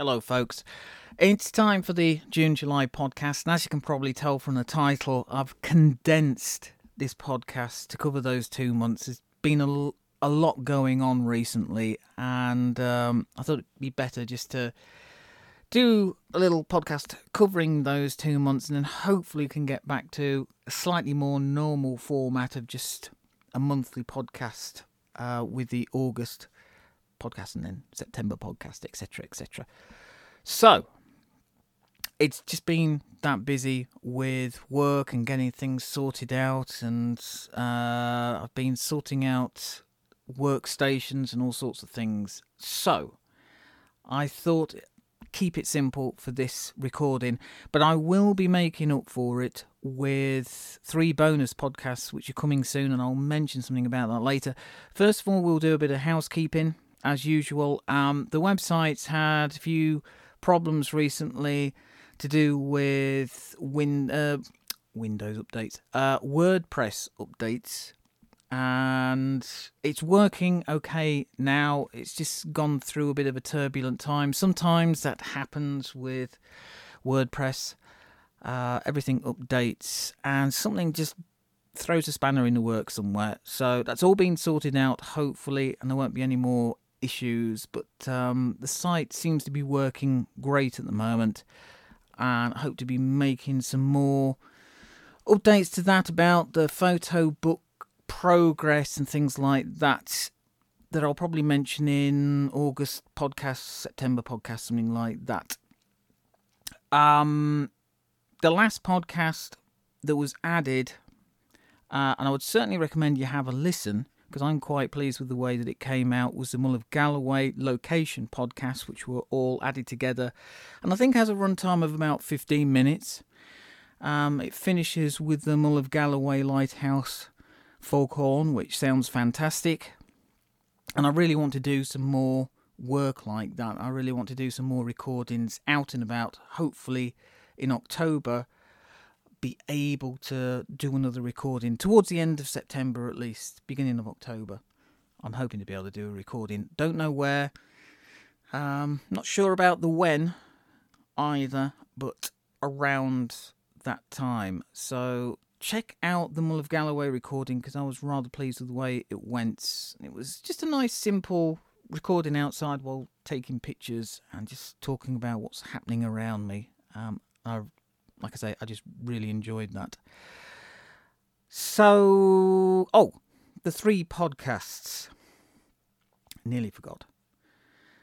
Hello, folks. It's time for the June July podcast, and as you can probably tell from the title, I've condensed this podcast to cover those two months. There's been a, a lot going on recently, and um, I thought it'd be better just to do a little podcast covering those two months, and then hopefully can get back to a slightly more normal format of just a monthly podcast uh, with the August podcast and then September podcast, etc., etc. So it's just been that busy with work and getting things sorted out, and uh, I've been sorting out workstations and all sorts of things. So I thought keep it simple for this recording, but I will be making up for it with three bonus podcasts which are coming soon, and I'll mention something about that later. First of all, we'll do a bit of housekeeping as usual. Um, the website's had a few problems recently to do with win uh, Windows updates, uh, WordPress updates, and it's working okay now. It's just gone through a bit of a turbulent time. Sometimes that happens with WordPress. Uh, everything updates, and something just throws a spanner in the works somewhere. So that's all been sorted out, hopefully, and there won't be any more issues. But um, the site seems to be working great at the moment, and I hope to be making some more updates to that about the photo book progress and things like that that I'll probably mention in August podcast, September podcast, something like that. Um, the last podcast that was added, uh, and I would certainly recommend you have a listen because I'm quite pleased with the way that it came out, was the Mull of Galloway location podcast, which were all added together, and I think has a runtime of about 15 minutes. Um, it finishes with the Mull of Galloway Lighthouse Foghorn, which sounds fantastic. And I really want to do some more work like that. I really want to do some more recordings out and about. Hopefully, in October, be able to do another recording towards the end of September at least, beginning of October. I'm hoping to be able to do a recording. Don't know where. Um, not sure about the when either, but around that time. So check out the Mull of Galloway recording because I was rather pleased with the way it went. It was just a nice, simple recording outside while taking pictures and just talking about what's happening around me. Um, I, like I say, I just really enjoyed that. So, oh, the three podcasts. Nearly forgot.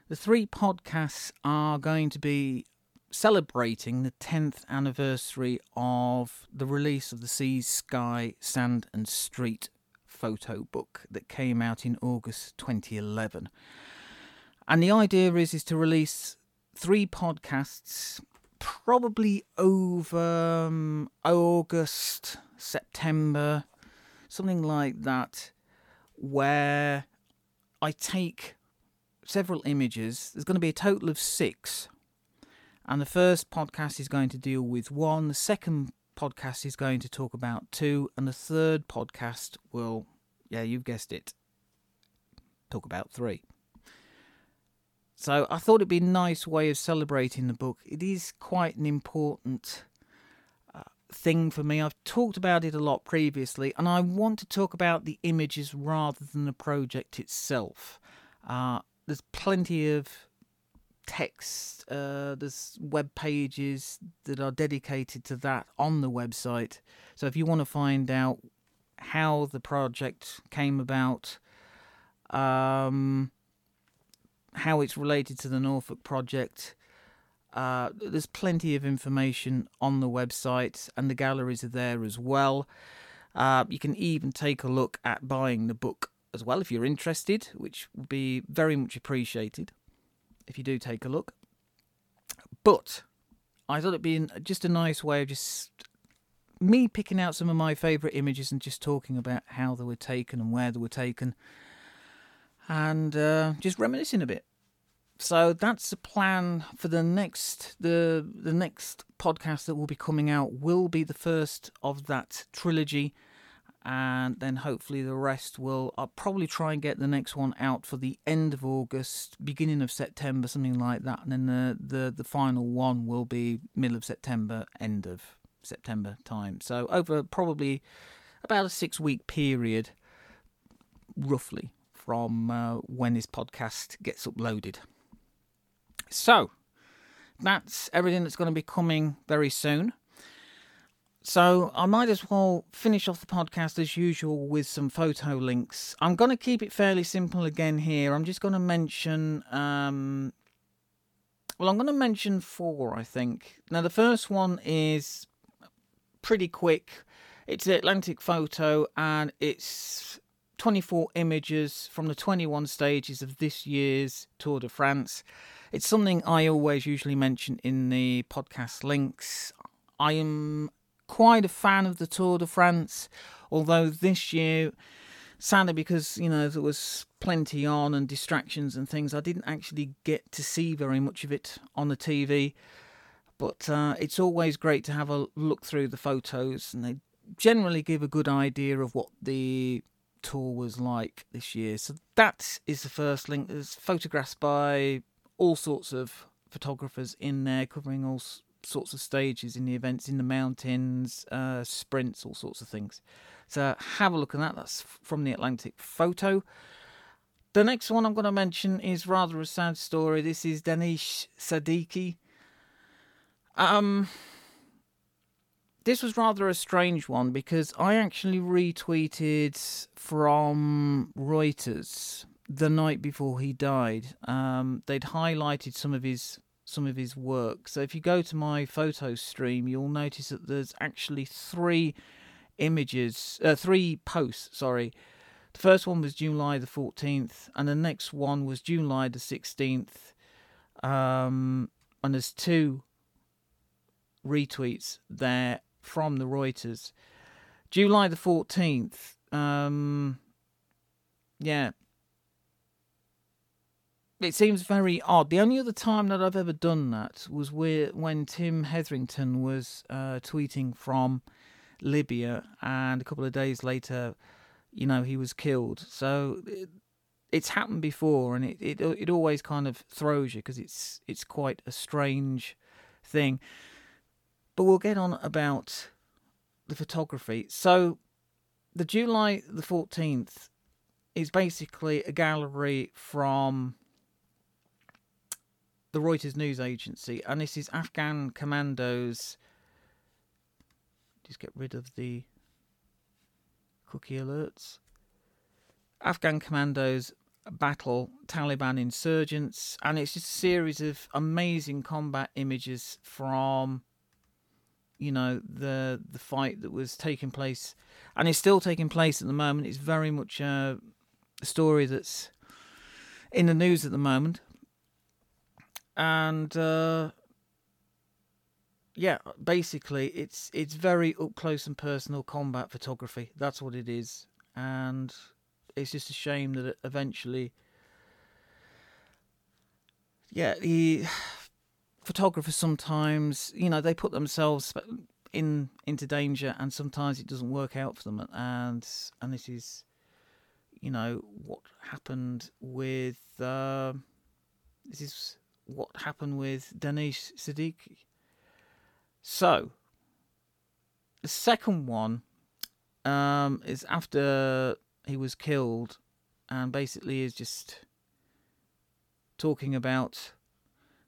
The three podcasts are going to be celebrating the 10th anniversary of the release of the Sea, Sky, Sand and Street photo book that came out in August 2011. And the idea is is to release three podcasts probably over um, August, September, something like that where I take several images. There's going to be a total of 6 and the first podcast is going to deal with one, the second podcast is going to talk about two, and the third podcast will, yeah, you've guessed it, talk about three. So I thought it'd be a nice way of celebrating the book. It is quite an important uh, thing for me. I've talked about it a lot previously, and I want to talk about the images rather than the project itself. Uh, there's plenty of text. Uh, there's web pages that are dedicated to that on the website. So if you want to find out how the project came about, um, how it's related to the Norfolk project, uh, there's plenty of information on the website, and the galleries are there as well. Uh, you can even take a look at buying the book as well if you're interested, which would be very much appreciated if you do take a look. But I thought it'd be just a nice way of just me picking out some of my favourite images and just talking about how they were taken and where they were taken, and uh, just reminiscing a bit. So that's the plan for the next the the next podcast that will be coming out will be the first of that trilogy, and then hopefully the rest will. I'll probably try and get the next one out for the end of August, beginning of September, something like that, and then the the, the final one will be middle of September, end of September time. So over probably about a six week period, roughly from uh, when this podcast gets uploaded. So that's everything that's going to be coming very soon. So I might as well finish off the podcast as usual with some photo links. I'm going to keep it fairly simple again here. I'm just going to mention. Um, well, I'm going to mention four, I think. Now, the first one is pretty quick. It's the Atlantic photo, and it's 24 images from the 21 stages of this year's Tour de France. It's something I always usually mention in the podcast links. I am quite a fan of the Tour de France, although this year, sadly, because you know there was plenty on and distractions and things, I didn't actually get to see very much of it on the TV. But uh, it's always great to have a look through the photos, and they generally give a good idea of what the tour was like this year. So that is the first link. There's photographs by all sorts of photographers in there, covering all sorts of stages in the events in the mountains, uh, sprints, all sorts of things. So have a look at that. That's from the Atlantic Photo. The next one I'm going to mention is rather a sad story. This is Danish Siddiqui. Um, this was rather a strange one because I actually retweeted from Reuters the night before he died. Um, they'd highlighted some of his some of his work. So if you go to my photo stream, you'll notice that there's actually three images, uh, three posts. Sorry, the first one was July the 14th, and the next one was July the 16th. Um, and there's two retweets there from the Reuters. July the 14th. Um, yeah, it seems very odd. The only other time that I've ever done that was where, when Tim Hetherington was uh, tweeting from Libya, and a couple of days later, you know, he was killed. So it, it's happened before, and it, it it always kind of throws you because it's it's quite a strange thing. But we'll get on about the photography. So the July the fourteenth is basically a gallery from the Reuters news agency, and this is Afghan commandos. Just get rid of the cookie alerts. Afghan commandos battle Taliban insurgents, and it's just a series of amazing combat images from, you know, the the fight that was taking place, and it's still taking place at the moment. It's very much a story that's in the news at the moment and uh, yeah, basically it's it's very up close and personal combat photography. That's what it is, and it's just a shame that eventually, yeah, the photographers sometimes you know they put themselves in into danger, and sometimes it doesn't work out for them, and and this is, you know, what happened with. Uh, this is what happened with Danish Siddiqui. So, the second one um, is after he was killed, and basically is just talking about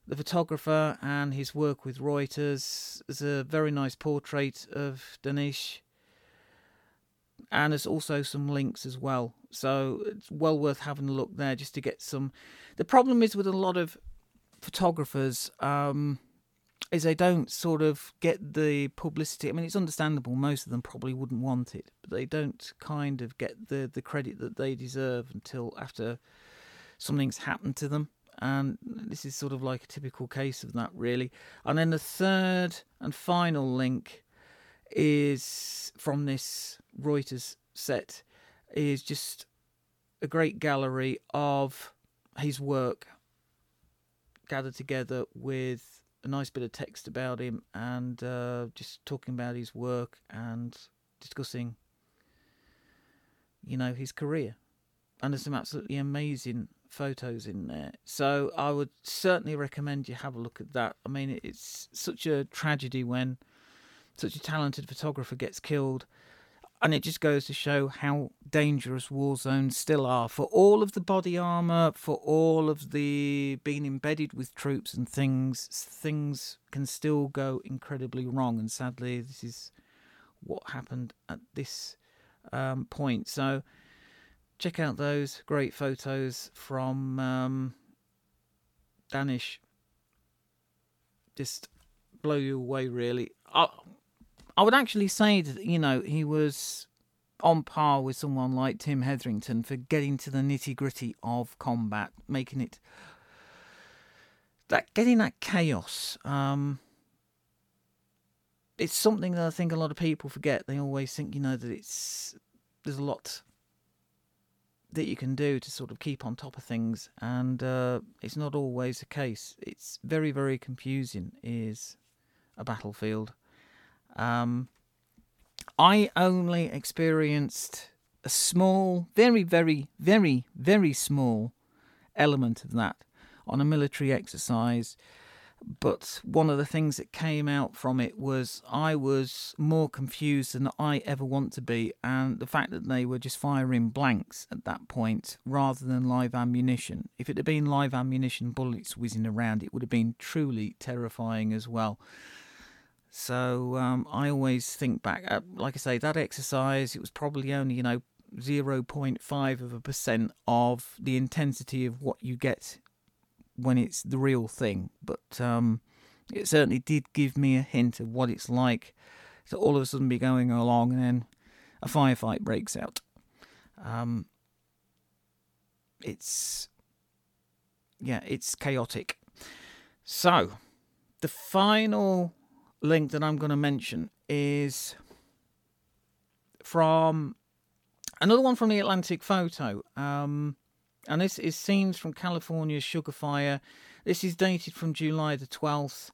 the photographer and his work with Reuters. There's a very nice portrait of Danish, and there's also some links as well. So it's well worth having a look there just to get some. The problem is with a lot of photographers um, is they don't sort of get the publicity. I mean, it's understandable; most of them probably wouldn't want it, but they don't kind of get the the credit that they deserve until after something's happened to them. And this is sort of like a typical case of that, really. And then the third and final link is from this Reuters set is just a great gallery of his work gathered together with a nice bit of text about him and uh, just talking about his work and discussing you know, his career. And there's some absolutely amazing photos in there. So I would certainly recommend you have a look at that. I mean, it's such a tragedy when such a talented photographer gets killed. And it just goes to show how dangerous war zones still are for all of the body armor, for all of the being embedded with troops and things. Things can still go incredibly wrong, and sadly, this is what happened at this um, point. So, check out those great photos from um, Danish. Just blow you away, really. I, I would actually say that, you know, he was on par with someone like Tim Hetherington for getting to the nitty gritty of combat, making it that getting that chaos. Um, it's something that I think a lot of people forget. They always think, you know, that it's there's a lot that you can do to sort of keep on top of things, and uh, it's not always the case. It's very, very confusing. Is a battlefield. Um, I only experienced a small, very, very, very, very small element of that on a military exercise. But one of the things that came out from it was I was more confused than I ever want to be, and the fact that they were just firing blanks at that point rather than live ammunition. If it had been live ammunition, bullets whizzing around, it would have been truly terrifying as well. So um, I always think back, uh, like I say, that exercise, it was probably only, you know, 0.5 of a percent of the intensity of what you get when it's the real thing. But um, it certainly did give me a hint of what it's like to all of a sudden be going along and then a firefight breaks out. Um, it's, yeah, it's chaotic. So, the final link that I'm going to mention is from another one from the Atlantic Photo. Um, and this is scenes from California's Sugar Fire. This is dated from July the 12th.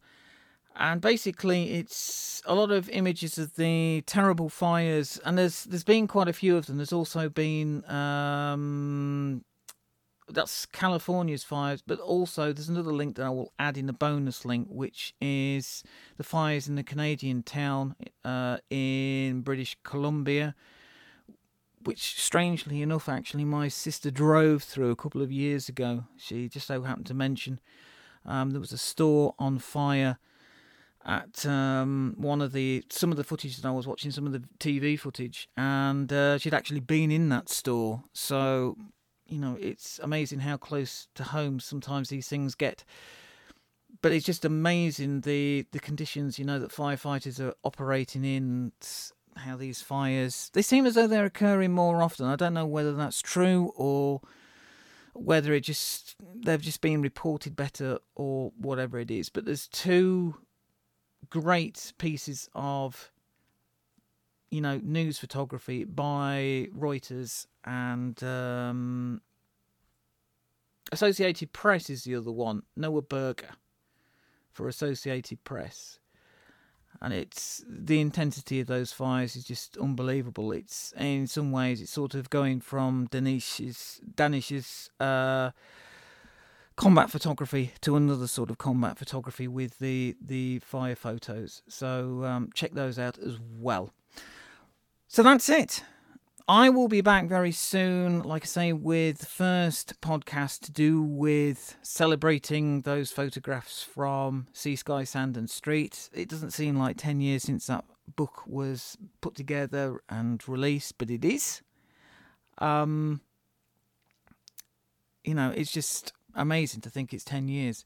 And basically, it's a lot of images of the terrible fires, and there's there's been quite a few of them. There's also been um, that's California's fires, but also there's another link that I will add in the bonus link, which is the fires in the Canadian town uh, in British Columbia, which strangely enough, actually, my sister drove through a couple of years ago. She just so happened to mention um, there was a store on fire at um, one of the some of the footage that I was watching, some of the TV footage, and uh, she'd actually been in that store. So you know, it's amazing how close to home sometimes these things get. But it's just amazing the the conditions, you know, that firefighters are operating in. How these fires they seem as though they're occurring more often. I don't know whether that's true or whether it just they've just been reported better or whatever it is. But there's two great pieces of you know news photography by Reuters and um, Associated Press is the other one. Noah Berger for Associated Press, and it's the intensity of those fires is just unbelievable. It's in some ways it's sort of going from Danish's Danish's uh, combat photography to another sort of combat photography with the the fire photos. So um, check those out as well. So that's it. I will be back very soon, like I say, with the first podcast to do with celebrating those photographs from Sea, Sky, Sand and Street. It doesn't seem like 10 years since that book was put together and released, but it is. Um, you know, it's just amazing to think it's 10 years.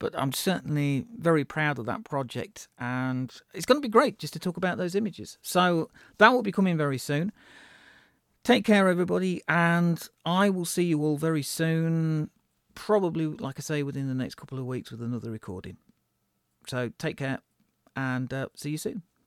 But I'm certainly very proud of that project, and it's going to be great just to talk about those images. So that will be coming very soon. Take care, everybody, and I will see you all very soon. Probably, like I say, within the next couple of weeks with another recording. So take care and uh, see you soon.